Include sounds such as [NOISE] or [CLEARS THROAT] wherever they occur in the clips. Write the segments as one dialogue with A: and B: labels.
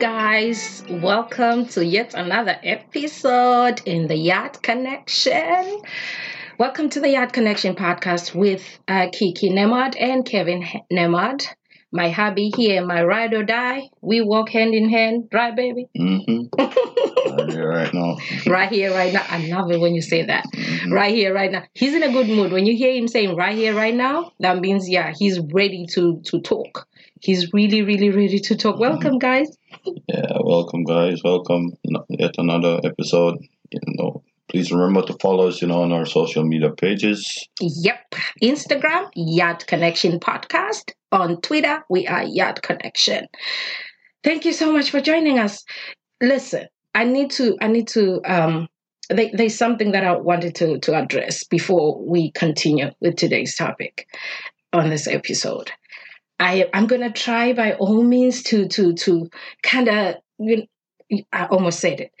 A: guys. Welcome to yet another episode in the Yard Connection. Welcome to the Yard Connection podcast with uh, Kiki Nemad and Kevin Nemad. My hubby here, my ride or die. We walk hand in hand, right, baby?
B: Mm-hmm. right here, right now. [LAUGHS]
A: right here, right now. I love it when you say that. Mm-hmm. Right here, right now. He's in a good mood. When you hear him saying "right here, right now," that means yeah, he's ready to to talk. He's really, really ready to talk. Mm-hmm. Welcome, guys.
B: Yeah, welcome, guys. Welcome. Yet another episode. You know, please remember to follow us, you know, on our social media pages.
A: Yep. Instagram, Yard Connection Podcast on Twitter, we are Yard Connection. Thank you so much for joining us. Listen, I need to, I need to, um, they, there's something that I wanted to, to address before we continue with today's topic on this episode. I, I'm gonna try by all means to to to kind of you know, I almost said it.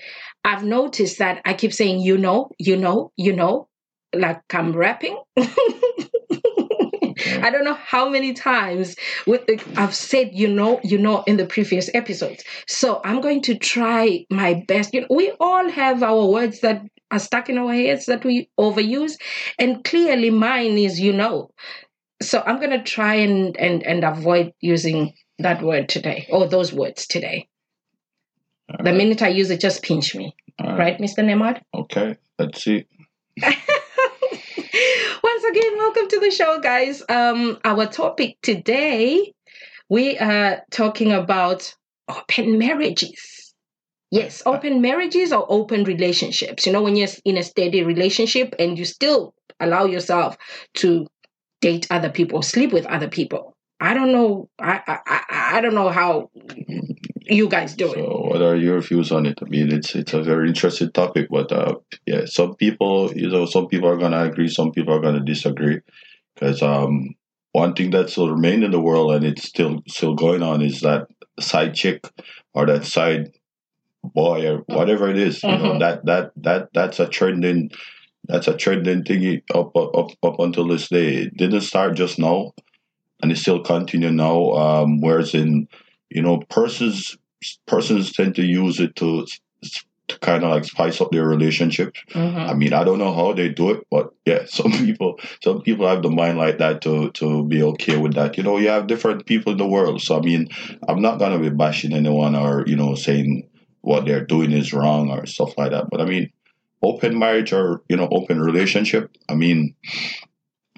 A: I've noticed that I keep saying you know, you know, you know, like I'm rapping. I don't know how many times with the, I've said you know you know in the previous episodes. So I'm going to try my best. You know, we all have our words that are stuck in our heads that we overuse, and clearly mine is you know. So I'm going to try and and and avoid using that word today or those words today. All the minute I use it, just pinch me. Right. right, Mr. Nemad?
B: Okay, let's see. [LAUGHS]
A: Once again, welcome to the show, guys. Um, our topic today, we are talking about open marriages. Yes, [LAUGHS] open marriages or open relationships. You know, when you're in a steady relationship and you still allow yourself to date other people, sleep with other people. I don't know. I I I don't know how you guys do
B: it. So, what are your views on it? I mean, it's it's a very interesting topic, but uh, yeah, some people, you know, some people are gonna agree, some people are gonna disagree, because um, one thing that still remain in the world and it's still still going on is that side chick or that side boy or whatever it is, you mm-hmm. know, that that that that's a trending that's a trending thing up up up until this day. It didn't start just now, and it still continue now. Um, whereas in you know persons persons tend to use it to to kind of like spice up their relationship. Mm-hmm. I mean, I don't know how they do it, but yeah, [LAUGHS] some people some people have the mind like that to to be okay with that. You know, you have different people in the world, so I mean, I'm not gonna be bashing anyone or you know saying what they're doing is wrong or stuff like that. But I mean, open marriage or you know open relationship. I mean,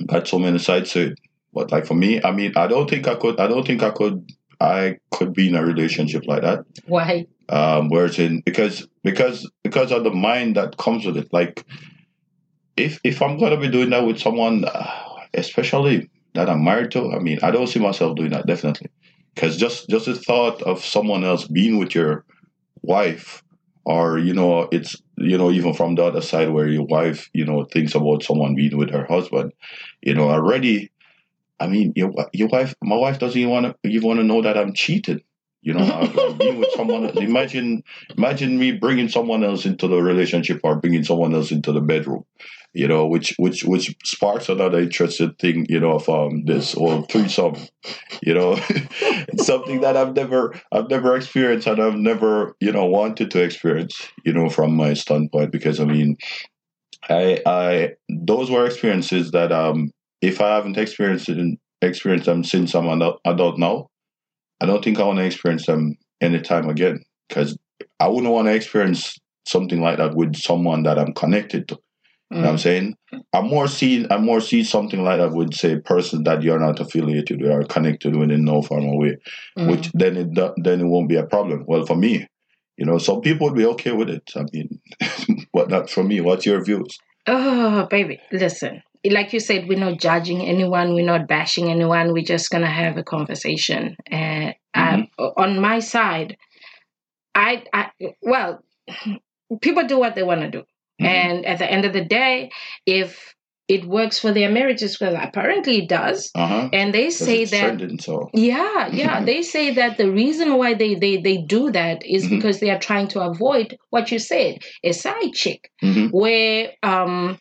B: got so many sides to it. But like for me, I mean, I don't think I could. I don't think I could. I could be in a relationship like that.
A: Why?
B: Um, whereas in because because because of the mind that comes with it. Like, if if I'm gonna be doing that with someone, uh, especially that I'm married to, I mean, I don't see myself doing that definitely. Because just just the thought of someone else being with your wife, or you know, it's you know, even from the other side where your wife, you know, thinks about someone being with her husband, you know, already. I mean, your your wife, my wife doesn't even want to even want to know that I'm cheated. You know, I'm being with someone else. Imagine, imagine me bringing someone else into the relationship or bringing someone else into the bedroom. You know, which which which sparks another interesting thing. You know, of um, this or threesome. You know, [LAUGHS] it's something that I've never I've never experienced and I've never you know wanted to experience. You know, from my standpoint, because I mean, I I those were experiences that um if I haven't experienced it, experienced them since I'm an adult now, I don't think I want to experience them anytime again because I wouldn't want to experience something like that with someone that I'm connected to. You know what I'm mm. saying? I'm more seeing I'm more see something like that with say person that you're not affiliated with or connected with in no formal way, mm. which then it then it won't be a problem. Well, for me, you know, some people would be okay with it. I mean, [LAUGHS] but not for me. What's your views?
A: Oh, baby, listen like you said, we're not judging anyone, we're not bashing anyone, we're just gonna have a conversation. Uh, mm-hmm. on my side, I, I well, [CLEARS THROAT] people do what they want to do, mm-hmm. and at the end of the day, if it works for their marriages well apparently it does uh-huh. and they say that so. yeah yeah they say that the reason why they they, they do that is mm-hmm. because they are trying to avoid what you said a side chick mm-hmm. where um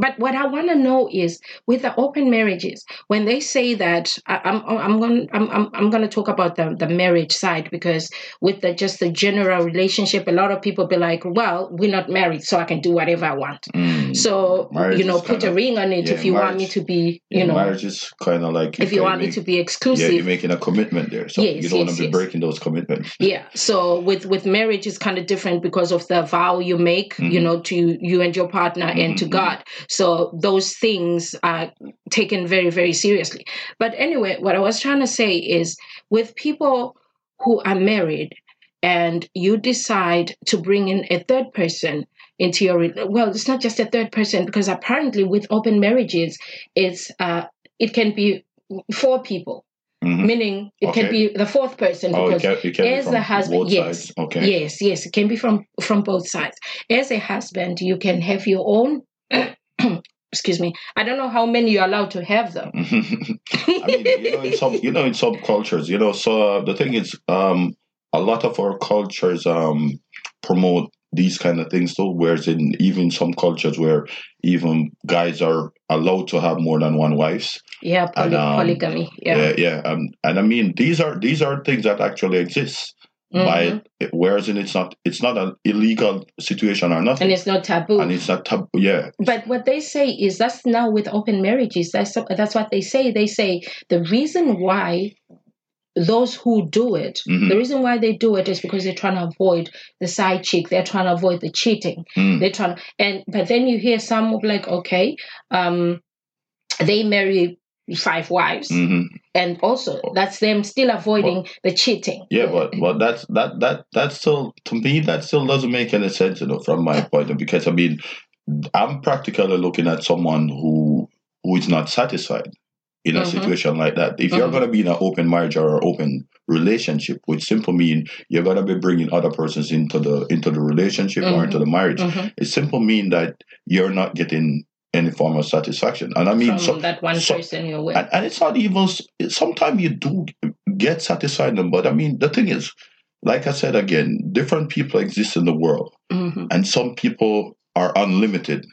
A: but what I want to know is with the open marriages, when they say that I, I'm I'm going I'm I'm, I'm going to talk about the the marriage side because with the just the general relationship, a lot of people be like, well, we're not married, so I can do whatever I want.
B: Mm.
A: So
B: Marriage
A: you know, put a ring on it
B: yeah,
A: if you want me to be, you
B: Yeah,
A: know,
B: marriage is kind of like
A: if you want me to be exclusive.
B: yeah, you're making a commitment there, so
A: Yes,
B: you don't want to be
A: yes.
B: breaking those commitments. [LAUGHS]
A: Yeah. So with with marriage is kind of different because of the vow you make, you
B: Mhm.
A: know, to you and your partner and to
B: Mhm, mhm.
A: God. So those things are taken very very seriously. But anyway, what I was trying to say is with people who are married and you decide to bring in a third person into your well, it's not just a third person because apparently with open marriages, it's uh it can be four people,
B: Mhm.
A: meaning it can be the fourth person
B: Oh,
A: because
B: it can, it can
A: as a husband, yes,
B: sides. Okay.
A: Yes, yes, it can be from from both sides. As a husband, you can have your own. [CLEARS THROAT] excuse me. I don't know how many you're allowed to have though. [LAUGHS]
B: I mean, you know, in some, you know, in some cultures, you know. So uh, the thing is, um, a lot of our cultures um, promote these kind of things though Whereas in even some cultures where even guys are allowed to have more than one wives.
A: yeah, poly-
B: And, um,
A: polygamy. Yeah.
B: Yeah, yeah. Um, and I mean, these are these are things that actually exist.
A: Mhm.
B: By whereas in it's not it's not an illegal situation or nothing,
A: and it's not taboo.
B: and it's not taboo yeah.
A: but what they say is that's now with open marriages. That's that's what they say. They say the reason why those who do it,
B: Mhm.
A: the reason why they do it is because they're trying to avoid the side chick. They're trying to avoid the cheating.
B: Mm.
A: they're trying and but then you hear some of like okay um they marry five wives
B: hmm
A: and also that's them still avoiding the cheating
B: Yeah, but but that's that that that still to me that still doesn't make any sense, you know, from my point of because I mean, I'm practically looking at someone who who is not satisfied in a
A: Mhm.
B: situation like that. If you're
A: Mhm.
B: going to be in an open marriage or an open relationship, which simply mean you're going to be bringing other persons into the into the relationship or
A: Mhm.
B: into the marriage,
A: Mhm.
B: it simply mean that you're not getting any form of satisfaction. And I mean,
A: from
B: so,
A: that one
B: so-
A: person you're with
B: and, and it's not even sometimes you do get satisfied but i mean the thing is like i said again different people exist in the world
A: Mhm.
B: and some people are unlimited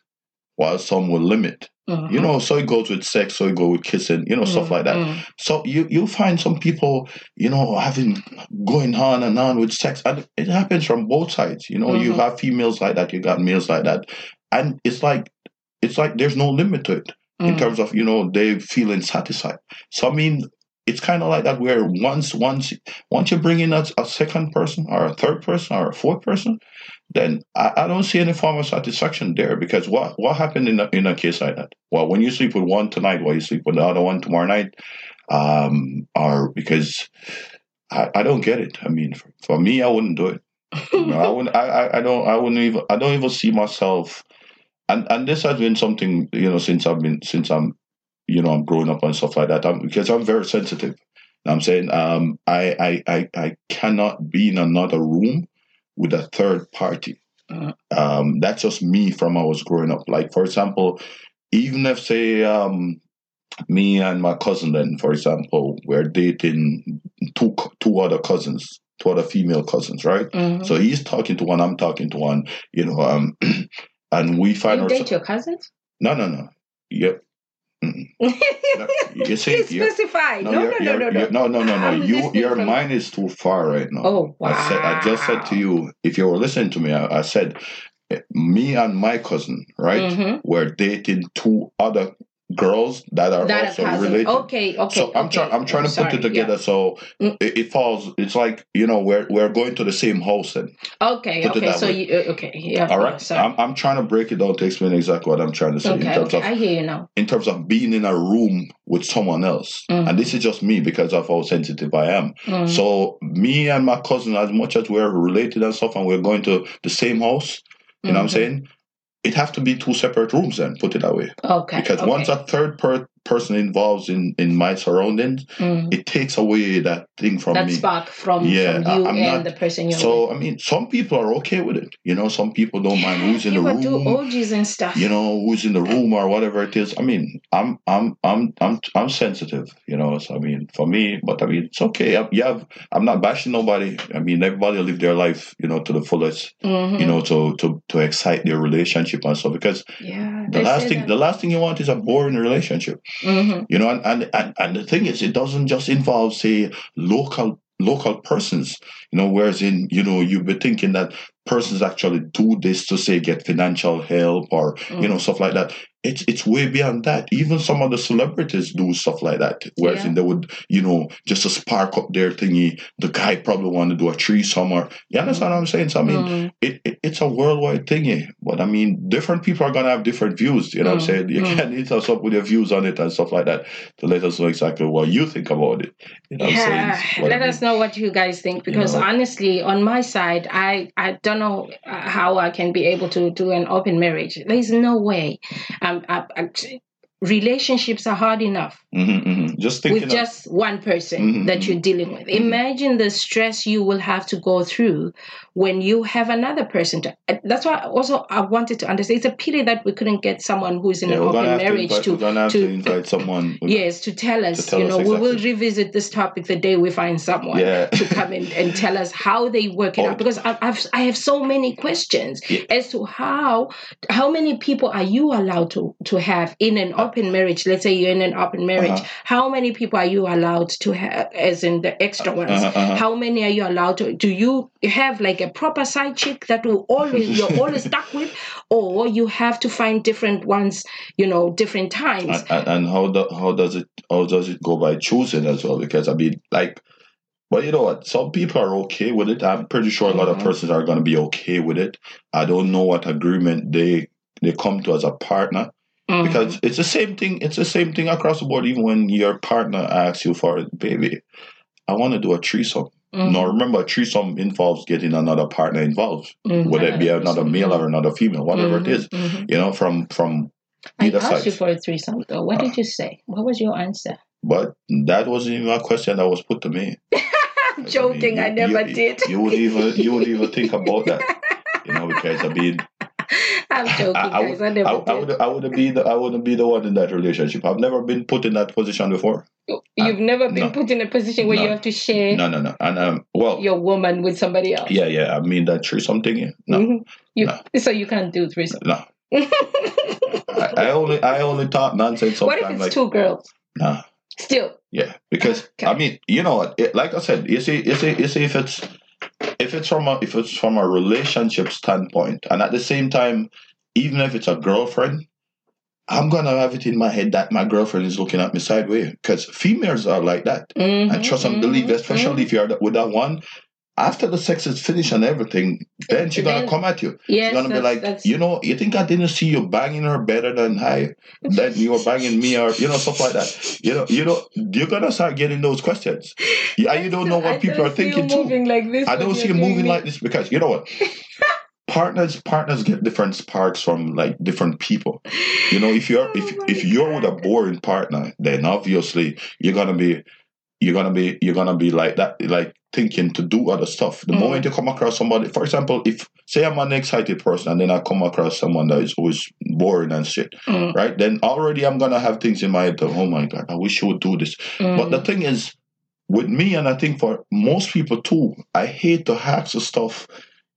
B: while some will limit
A: Mhm.
B: you know so it goes with sex so it goes with kissing you know stuff like that
A: Mhm.
B: so you you find some people you know having going on and on with sex and it happens from both sides you know you
A: Mhm.
B: have females like that you got males like that and it's like it's like there's no limit to it in
A: Mhm.
B: terms of you know they feeling satisfied. So I mean, it's kind of like that where once once once you bring in a, a second person or a third person or a fourth person, then I, I don't see any form of satisfaction there because what what happened in a, in a case like that? Well, when you sleep with one tonight, while you sleep with the other one tomorrow night, um, or because I, I don't get it. I mean, for, for me, I wouldn't do it. You know, I wouldn't. I, I, I don't. I wouldn't even. I don't even see myself. And and this has been something you know since I've been since I'm, you know, I'm growing up and stuff like that. I'm, because I'm very sensitive. I'm saying um I, I I I cannot be in another room with a third party.
A: Mhm.
B: Um, that's just me from I was growing up. Like for example, even if say um me and my cousin then for example we're dating two two other cousins two other female cousins right
A: Mhm.
B: so he's talking to one i'm talking to one you know um [CLEARS THROAT] and we find
A: you
B: ourselves
A: date your cousins
B: no no no yep. You see [LAUGHS]
A: specify no
B: no,
A: no no no no
B: no, no, no, no.
A: I'm
B: You, your mind is too far right now.
A: oh wow
B: I said, I just said to you, if you were listening to me, I, I said, eh, me and my cousin, right,
A: Mhm.
B: were dating two other girls that are
A: that
B: also related.
A: okay okay
B: so I'm
A: okay.
B: trying. I'm trying to
A: Sorry,
B: put it together so
A: Mm.
B: it, it falls. It's like you know we're we're going to the same house then.
A: okay
B: put
A: okay so
B: way.
A: you uh, okay yeah
B: All right.
A: sorry.
B: I'm I'm trying to break it down to explain exactly what I'm trying to say in
A: okay
B: terms
A: okay
B: of
A: I hear you now
B: in terms of being in a room with someone else.
A: Mhm.
B: And this is just me because of how sensitive I am.
A: Mhm.
B: So me and my cousin, as much as we're related and stuff, and we're going to the same house, you know what I'm
A: Mhm.
B: saying? It have to be two separate rooms and put it that way.
A: okay
B: Because
A: okay.
B: once a third per- person involved in in my surroundings,
A: Mm.
B: it takes away that thing from
A: That
B: me.
A: spark from,
B: Yeah,
A: from you
B: I'm
A: and
B: not-
A: the person you're
B: So I mean, some people are okay with it. You know, some people don't mind who's in the
A: People do
B: room.
A: orgies and stuff.
B: You know, who's in the room or whatever it is. I mean, I'm I'm I'm I'm I'm sensitive. You know, so I mean, for me, but I mean, it's okay. I, yeah, I'm not bashing nobody. I mean, everybody live their life, you know, to the fullest.
A: Mhm.
B: You know, to to to excite their relationship and stuff. Because
A: yeah.
B: the last thing
A: that.
B: the last thing you want is a boring relationship.
A: Mhm.
B: You know, and, and, and, and the thing is, it doesn't just involve, say, local local persons. You know, whereas in, you know, you'd be thinking that persons actually do this to say get financial help or, you know, stuff like that. It's it's way beyond that. Even some of the celebrities do stuff like that. Whereas
A: Yeah.
B: in they would, you know, just to spark up their thingy, the guy probably want to do a tree somewhere. you understand what I'm saying? So I mean
A: Mm.
B: it, it it's a worldwide thingy. But I mean, different people are gonna have different views. You know what I'm
A: Mm,
B: saying? You
A: mm.
B: can hit us up with your views on it and stuff like that to let us know exactly what you think about it. You know what I'm
A: Yeah,
B: saying? What I
A: let us know what you guys think because
B: know.
A: honestly, on my side, I I don't know uh, how I can be able to do an open marriage. There's no way. Um, I, I, relationships are hard enough
B: Mhm, mhm. Just
A: with
B: of-
A: just one person
B: Mhm,
A: that you're dealing with. Imagine the stress you will have to go through when you have another person. To, uh, that's why also I wanted to understand. It's a pity that we couldn't get someone who's in
B: yeah,
A: an open
B: have to
A: marriage
B: invite,
A: to
B: to,
A: to-
B: invite someone.
A: yes to tell us.
B: tell
A: you
B: us
A: know, we will revisit this topic the day we find someone
B: Yeah.
A: to come in and tell us how they work it
B: Oh.
A: out because I, I've I have so many questions
B: Yeah.
A: as to how how many people are you allowed to to have in an open marriage? Let's say you're in an open marriage.
B: Uh-huh.
A: How many people are you allowed to have, as in the extra ones?
B: Uh-huh, uh-huh.
A: How many are you allowed to? Do you have like a proper side chick that will always you're always [LAUGHS] stuck with, or you have to find different ones? You know, different times.
B: and, and, how do, how does it how does it go by choosing as well? Because I mean, like, well, you know what? Some people are okay with it. I'm pretty sure a lot of
A: Mhm.
B: persons are going to be okay with it. I don't know what agreement they they come to as a partner
A: Mhm.
B: because it's the same thing. It's the same thing across the board. Even when your partner asks you for it, baby, I want to do a threesome.
A: Mhm.
B: Now remember, a threesome involves getting another partner involved,
A: Mhm.
B: whether it be another male or another female, whatever it is.
A: mhm.
B: You know, from from
A: I asked
B: side.
A: you for a threesome though. What did you say? What was your answer?
B: But that wasn't even a question that was put to me.
A: I'm [LAUGHS]
B: I
A: joking.
B: mean,
A: I never
B: you-
A: did.
B: You would even you would even think about that, you know, because I mean, [LAUGHS]
A: I'm joking,
B: I, I
A: guys.
B: would,
A: I never
B: I, I
A: did.
B: would, I wouldn't be the, I wouldn't be the one in that relationship. I've never been put in that position before.
A: You've never been
B: no.
A: put in a position where you have to share
B: No, no, no. And um, well,
A: your woman with somebody else.
B: yeah, yeah. I mean that tree something. Yeah. No,
A: Mhm. You,
B: No.
A: So you can't do threesome.
B: no. I, I only, I only talk nonsense
A: what if it's
B: Like,
A: two girls?
B: nah.
A: Still.
B: Yeah, because
A: Okay.
B: I mean, you know what? It, like I said, you see, you see, you see, if it's if it's from a if it's from a relationship standpoint, and at the same time, even if it's a girlfriend, I'm gonna have it in my head that my girlfriend is looking at me sideways because females are like that.
A: Mhm,
B: and trust and believe,
A: mhm,
B: especially if you're with that one. After the sex is finished and everything, then she's gonna
A: Then-
B: come at you.
A: Yes,
B: She's gonna be like,
A: that's-
B: you know, you think I didn't see you banging her better than I, then you were banging me, or you know, stuff like that. You know, you know, you're gonna start getting those questions. Yeah, you don't know what
A: I
B: people are thinking too.
A: moving like this.
B: I don't see you moving
A: it.
B: like this because you know what. [LAUGHS] partners partners get different sparks from like different people you know if you're
A: Oh
B: if if you're with a boring partner then obviously you're gonna be you're gonna be you're gonna be like that like thinking to do other stuff the
A: Mm.
B: moment you come across somebody for example if say i'm an excited person and then i come across someone that is always boring and shit
A: Mm,
B: right then already i'm gonna have things in my head that, oh my god i wish you would do this but the
A: mm.
B: thing is, with me, and I think for most people too, I hate to have the stuff.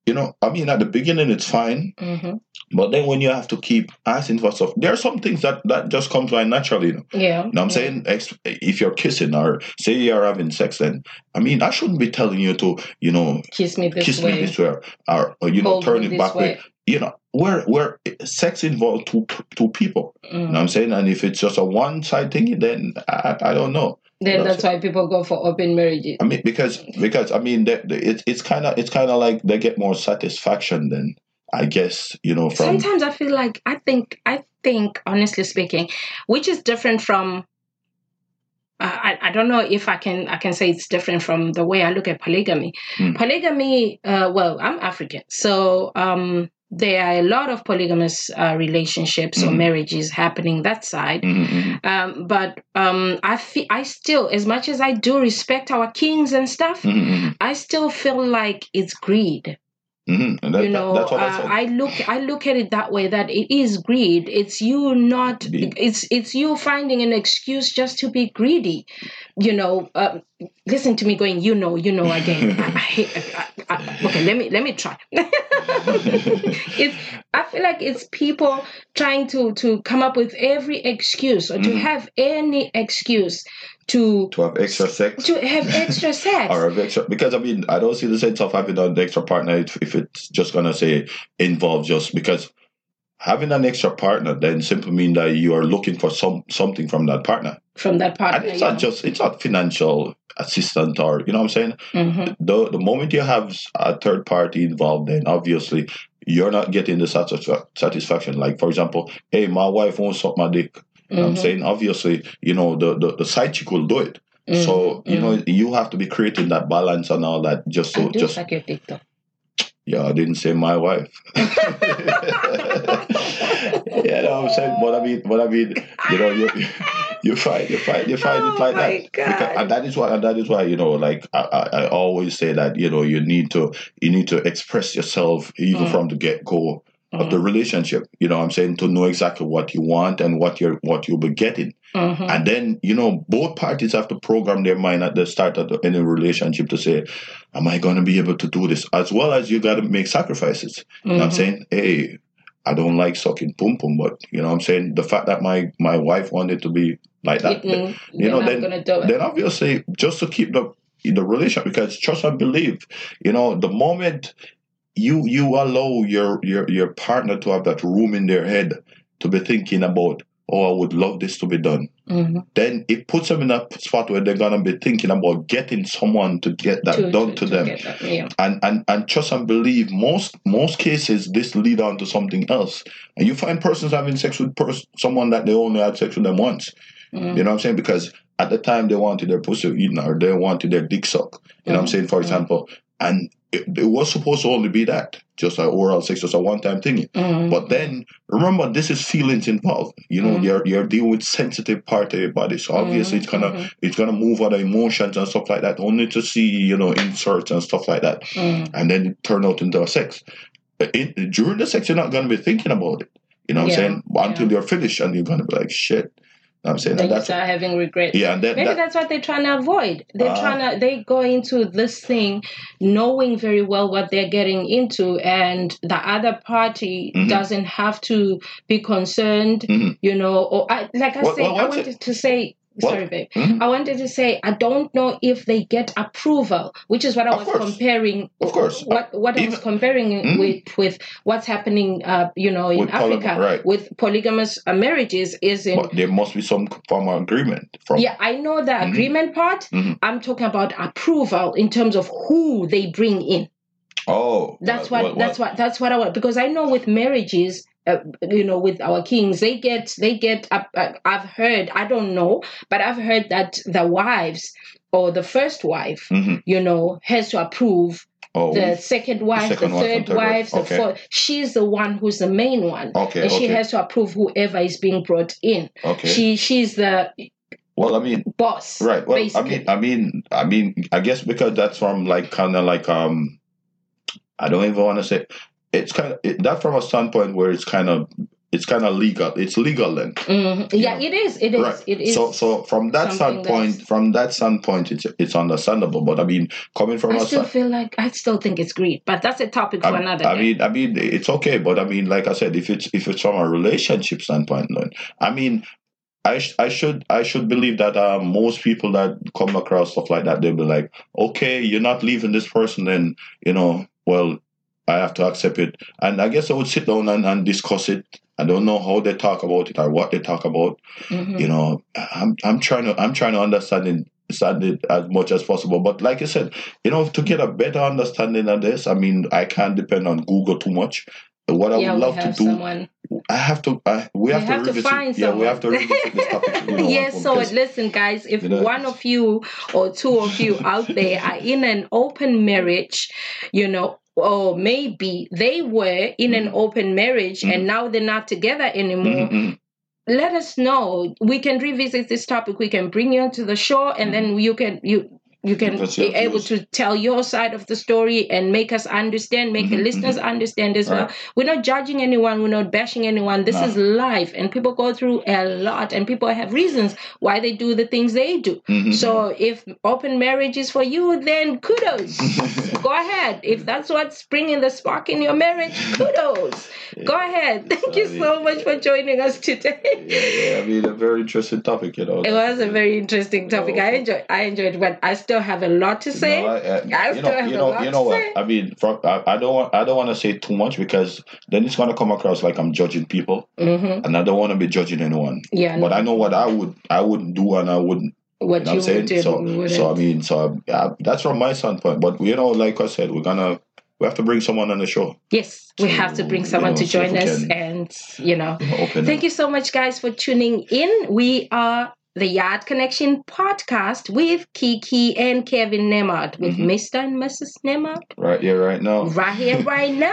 B: You know, I mean, at the beginning it's fine,
A: Mhm.
B: but then when you have to keep asking for stuff, there are some things that that just comes by naturally. You know,
A: Yeah.
B: you know I'm
A: yeah.
B: saying? If you're kissing or say you're having sex, then I mean, I shouldn't be telling you to, you know,
A: Kiss me this
B: kiss
A: way.
B: me this way or, or you know, turn it back way.
A: way.
B: You know, where where sex involves two two people. You know
A: Mm.
B: what I'm saying? And if it's just a one side thing, then I, I don't know.
A: Then
B: That's
A: that's why people go for open marriages.
B: I mean, because because I mean, that it's it's kind of it's kind of like they get more satisfaction than I guess you know from.
A: Sometimes I feel like I think I think honestly speaking, which is different from. Uh, I, I don't know if I can I can say it's different from the way I look at polygamy.
B: Hmm.
A: Polygamy, uh, well, I'm African, so um, there are a lot of polygamous uh, relationships or
B: Mhm.
A: marriages happening that side.
B: Mhm, mhm.
A: Um, but um, I feel I still, as much as I do respect our kings and stuff,
B: Mhm, mhm,
A: I still feel like it's greed.
B: mhm. That-
A: you
B: that-
A: know,
B: that's what I
A: uh,
B: said.
A: I look I look at it that way that it is greed. It's you not
B: Indeed.
A: it's it's you finding an excuse just to be greedy. You know, um, listen to me going. You know, you know again. I, I hate. I, I, okay, let me let me try. [LAUGHS] it's I feel like it's people trying to to come up with every excuse or to
B: Mhm.
A: have any excuse to
B: to have extra sex.
A: to have extra [LAUGHS] sex.
B: or have extra because I mean I don't see the sense of having an extra partner if, if it's just gonna say involve just because having an extra partner then simply mean that you are looking for some something from that partner
A: from that partner.
B: and it's not just it's not financial assistant or you know what I'm saying?
A: Mhm.
B: the the moment you have a third party involved then obviously you're not getting the satisfa- satisfaction. Like for example hey my wife won't suck my dick. You know what I'm saying? Obviously you know the the, the side chick will do it. So
A: Mhm.
B: you know you have to be creating that balance and all that just
A: I
B: so
A: do
B: just
A: suck your dick though.
B: yeah I didn't say my wife. [LAUGHS] [LAUGHS] Yeah no, I'm saying but I mean but I mean you know you you find you find you find
A: Oh
B: it like that. Because- and that is why and that is why you know like I, I, I always say that you know you need to you need to express yourself even
A: Mm.
B: from the get go of the
A: Mhm.
B: relationship you know what I'm saying to know exactly what you want and what you're what you'll be getting
A: Mhm.
B: and then, you know, both parties have to program their mind at the start of the, any relationship to say, Am I going to be able to do this? As well as you got to make sacrifices. You know what I'm
A: Mhm.
B: saying? Hey, I don't like sucking pum pum, but, you know what I'm saying? The fact that my, my wife wanted to be like that,
A: means
B: you
A: you're
B: know, then-
A: gonna do it.
B: then obviously, just to keep the, the relationship, because trust and believe, you know, the moment you you allow your, your, your partner to have that room in their head to be thinking about, oh, I would love this to be done
A: Mhm.
B: then it puts them in a spot where they're gonna be thinking about getting someone to get that done to, them.
A: get that, yeah.
B: And, and and trust and believe most most cases this lead on to something else. And you find persons having sex with pers- someone that they only had sex with them once.
A: Mhm.
B: You know what I'm saying? Because at the time they wanted their pussy eaten or they wanted their dick sucked. You know what I'm
A: Mhm.
B: saying? For
A: Mhm.
B: example. And it, it was supposed to only be that, just like oral sex, just a one time thing.
A: Mhm.
B: But then remember, this is feelings involved. You know,
A: Mhm.
B: you're you're dealing with sensitive part of your body, so obviously it's gonna
A: Mhm.
B: it's gonna move other emotions and stuff like that, only to see you know inserts and stuff like that, and then it turn out into a sex. It, during the sex, you're not gonna be thinking about it. You know what
A: Yeah,
B: I'm saying? Until
A: yeah.
B: you're finished, and you're gonna be like, shit. You know what I'm saying, and
A: you
B: that's
A: start having regret.
B: yeah, then
A: Maybe
B: that,
A: that's what they're trying to avoid. They're
B: Ah.
A: trying to they go into this thing knowing very well what they're getting into, and the other party
B: Mhm.
A: doesn't have to be concerned.
B: Mhm.
A: You know, or I, like I
B: Well,
A: say,
B: well,
A: I
B: what's it-
A: wanted to say.
B: Well,
A: sorry, babe.
B: Mhm.
A: I wanted to say I don't know if they get approval, which is what I
B: Of
A: was
B: course.
A: comparing.
B: Of course.
A: what what I was
B: Even-
A: comparing
B: Mhm.
A: with with what's happening, uh, you know, in
B: With poly-
A: Africa
B: right.
A: with polygamous uh, marriages is in
B: but there must be some form of agreement from
A: yeah, I know the
B: Mhm.
A: agreement part.
B: Mhm.
A: I'm talking about approval in terms of who they bring in.
B: oh
A: That's
B: well,
A: what
B: well,
A: that's what that's what I want because I know with marriages, uh, you know, with our kings, they get they get. Uh, I've heard, I don't know, but I've heard that the wives or the first wife,
B: Mhm.
A: you know, has to approve
B: oh
A: the second wife, the,
B: second and
A: third
B: wife.
A: wife, the fourth. She's the one who's the main one.
B: okay
A: And she
B: okay
A: has to approve whoever is being brought in.
B: okay
A: She she's the
B: well I mean
A: boss.
B: Right. Well,
A: basically.
B: I mean, I mean, I mean, I guess because that's from like kind of like um, I don't even want to say it's kind of it, that from a standpoint where it's kind of it's kind of legal. It's legal then.
A: Mhm. Yeah,
B: know.
A: it is. It is.
B: Right.
A: It is.
B: So, so from that standpoint,
A: that's-
B: from that standpoint, it's it's understandable. But I mean, coming from
A: I
B: a
A: still feel like I still think it's greed, but that's a topic for
B: I,
A: another
B: I
A: day.
B: mean, I mean, it's okay, but I mean, like I said, if it's if it's from a relationship standpoint, then I mean, I sh- I should I should believe that uh, most people that come across stuff like that, they'll be like, okay, you're not leaving this person, then you know, well, I have to accept it, and I guess I would sit down and, and discuss it. I don't know how they talk about it or what they talk about.
A: Mhm.
B: You know, I'm I'm trying to I'm trying to understand it, understand it as much as possible. But like I said, you know, to get a better understanding of this, I mean, I can't depend on Google too much. What I
A: yeah,
B: would love to do,
A: someone.
B: I have to. I, we have,
A: we
B: to
A: have to find
B: yeah,
A: someone.
B: we have to revisit this topic. You know, [LAUGHS]
A: yes, so listen, guys, if
B: you know,
A: one of you or two of you out there are in an open marriage, you know, or maybe they were in an mm-hmm. open marriage and mm-hmm. now they're not together anymore.
B: Mhm,
A: let us know. We can revisit this topic. We can bring you to the show and mm-hmm. then you can you you can be able to tell your side of the story and make us understand make the
B: Mhm,
A: listeners understand as well.
B: Right.
A: we're not judging anyone we're not bashing anyone. This is life and people go through a lot and people have reasons why they do the things they do.
B: Mhm.
A: so if open marriage is for you then kudos. [LAUGHS] Go ahead. If that's what's bringing the spark in your marriage kudos. Go ahead. Thank you so much for joining us today.
B: Yeah, yeah, I mean, a very interesting topic, you know.
A: it was a very interesting topic. I enjoyed. I enjoyed, but I still have a lot to say.
B: No, I, I,
A: I
B: you
A: still
B: know,
A: have
B: you
A: a
B: know,
A: lot
B: you know
A: to
B: what?
A: say.
B: I mean, from, I, I don't want, I don't want to say too much because then it's gonna come across like I'm judging people,
A: hmm
B: and I don't want to be judging anyone.
A: Yeah,
B: But
A: no,
B: I know what I would, I wouldn't do, and I wouldn't.
A: what
B: You know
A: you
B: what I'm saying?
A: did.
B: So,
A: wouldn't.
B: so I mean, so yeah, that's from my standpoint. But you know, like I said, we're gonna, we have to bring someone on the show.
A: yes, we have to bring
B: you
A: someone
B: know,
A: to join us, and you know,
B: You
A: thank you so much, guys, for tuning in. We are the Yard Connection podcast with Kiki and Kevin Nemart, with
B: Mhm.
A: Mr. and Mrs. Nemart,
B: right here, right now.
A: right here, right now.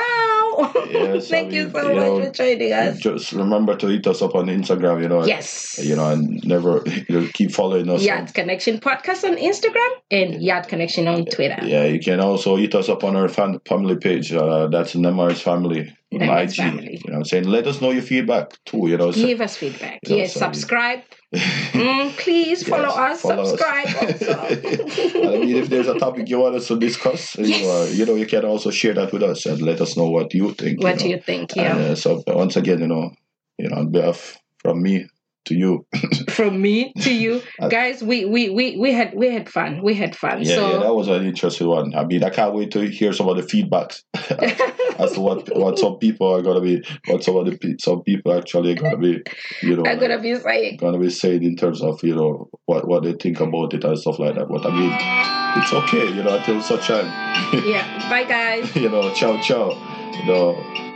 A: [LAUGHS]
B: Yes, [LAUGHS]
A: thank
B: I
A: you so
B: you
A: much
B: know,
A: for joining us.
B: Just remember to hit us up on Instagram. You know.
A: Yes.
B: You know, and never [LAUGHS] you know, keep following us.
A: Yard Connection podcast on Instagram and Yard Connection on Twitter.
B: Yeah, you can also hit us up on our fan, family page. Uh, that's Nemar's family on
A: Nemar's
B: IG.
A: family.
B: You know what I'm saying? Let us know your feedback too. You know, so-
A: Give us feedback.
B: You know,
A: yes,
B: so you-
A: subscribe. Mm, [LAUGHS] please follow
B: Yes,
A: us.
B: follow us.
A: subscribe also. [LAUGHS]
B: I mean, if there's a topic you want us to discuss, you,
A: Yes.
B: uh, you know, you can also share that with us and let us know what you think.
A: what
B: you
A: do
B: know.
A: you think?
B: And,
A: Yeah.
B: uh, so once again, you know, you know, on behalf from me to you, [LAUGHS]
A: From me to you, [LAUGHS] guys. We we we we had we had fun. We had fun.
B: yeah,
A: so
B: yeah, that was an interesting one. I mean, I can't wait to hear some of the feedbacks [LAUGHS] as to what what some people are gonna be, what some of the some people actually are gonna be, you know,
A: I'm gonna be saying.
B: gonna be saying in terms of you know what what they think about it and stuff like that. But I mean, it's okay, you know, until such time,
A: Yeah. Bye, guys.
B: you know, ciao ciao, you know.